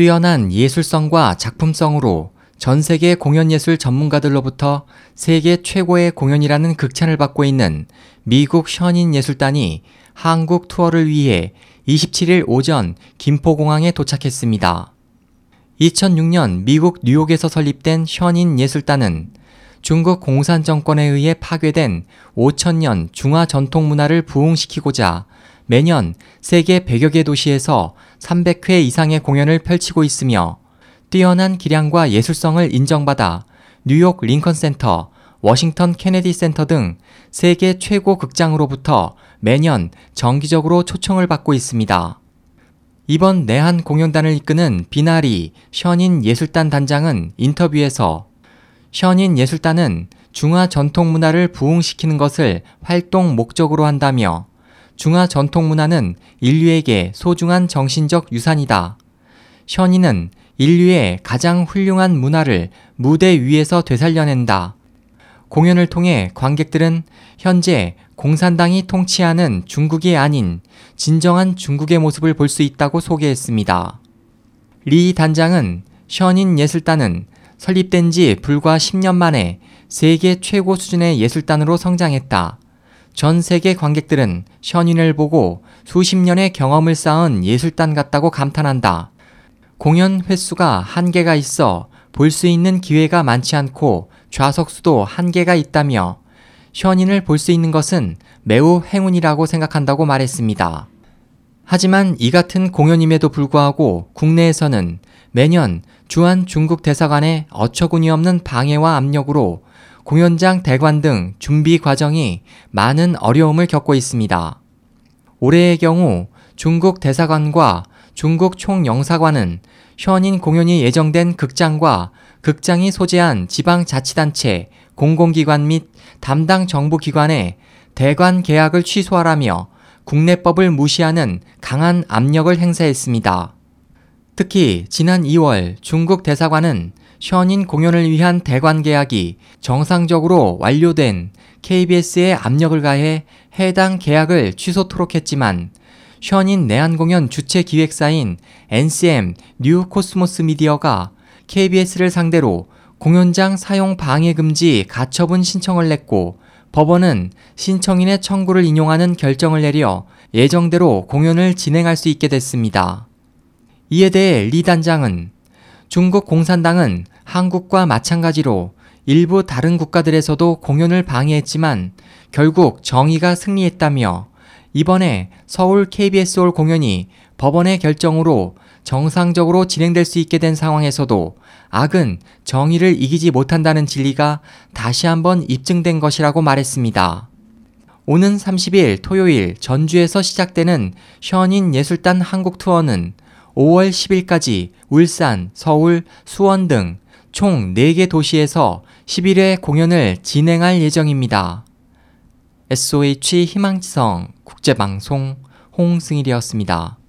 뛰어난 예술성과 작품성으로 전 세계 공연예술 전문가들로부터 세계 최고의 공연이라는 극찬을 받고 있는 미국 션인 예술단이 한국 투어를 위해 27일 오전 김포공항에 도착했습니다. 2006년 미국 뉴욕에서 설립된 션인 예술단은 중국 공산 정권에 의해 파괴된 5천년 중화 전통 문화를 부흥시키고자 매년 세계 100여 개 도시에서 300회 이상의 공연을 펼치고 있으며 뛰어난 기량과 예술성을 인정받아 뉴욕 링컨 센터, 워싱턴 케네디 센터 등 세계 최고 극장으로부터 매년 정기적으로 초청을 받고 있습니다. 이번 내한 공연단을 이끄는 비나리 션윈 예술단 단장은 인터뷰에서 션윈 예술단은 중화 전통 문화를 부흥시키는 것을 활동 목적으로 한다며 중화 전통 문화는 인류에게 소중한 정신적 유산이다. 션인은 인류의 가장 훌륭한 문화를 무대 위에서 되살려낸다. 공연을 통해 관객들은 현재 공산당이 통치하는 중국이 아닌 진정한 중국의 모습을 볼 수 있다고 소개했습니다. 리 단장은 션인 예술단은 설립된 지 불과 10년 만에 세계 최고 수준의 예술단으로 성장했다. 전 세계 관객들은 션인을 보고 수십 년의 경험을 쌓은 예술단 같다고 감탄한다. 공연 횟수가 한계가 있어 볼 수 있는 기회가 많지 않고 좌석수도 한계가 있다며 션인을 볼 수 있는 것은 매우 행운이라고 생각한다고 말했습니다. 하지만 이 같은 공연임에도 불구하고 국내에서는 매년 주한 중국 대사관의 어처구니 없는 방해와 압력으로 공연장 대관 등 준비 과정이 많은 어려움을 겪고 있습니다. 올해의 경우 중국 대사관과 중국 총영사관은 현인 공연이 예정된 극장과 극장이 소재한 지방자치단체, 공공기관 및 담당 정부기관에 대관 계약을 취소하라며 국내법을 무시하는 강한 압력을 행사했습니다. 특히 지난 2월 중국 대사관은 션윈 공연을 위한 대관 계약이 정상적으로 완료된 KBS에 압력을 가해 해당 계약을 취소토록 했지만 션윈 내한 공연 주최 기획사인 NCM 뉴 코스모스 미디어가 KBS를 상대로 공연장 사용 방해 금지 가처분 신청을 냈고 법원은 신청인의 청구를 인용하는 결정을 내려 예정대로 공연을 진행할 수 있게 됐습니다. 이에 대해 리 단장은 중국 공산당은 한국과 마찬가지로 일부 다른 국가들에서도 공연을 방해했지만 결국 정의가 승리했다며 이번에 서울 KBS홀 공연이 법원의 결정으로 정상적으로 진행될 수 있게 된 상황에서도 악은 정의를 이기지 못한다는 진리가 다시 한번 입증된 것이라고 말했습니다. 오는 30일 토요일 전주에서 시작되는 션인 예술단 한국 투어는 5월 10일까지 울산, 서울, 수원 등 총 4개 도시에서 11회 공연을 진행할 예정입니다. SOH 희망지성 국제방송 홍승일이었습니다.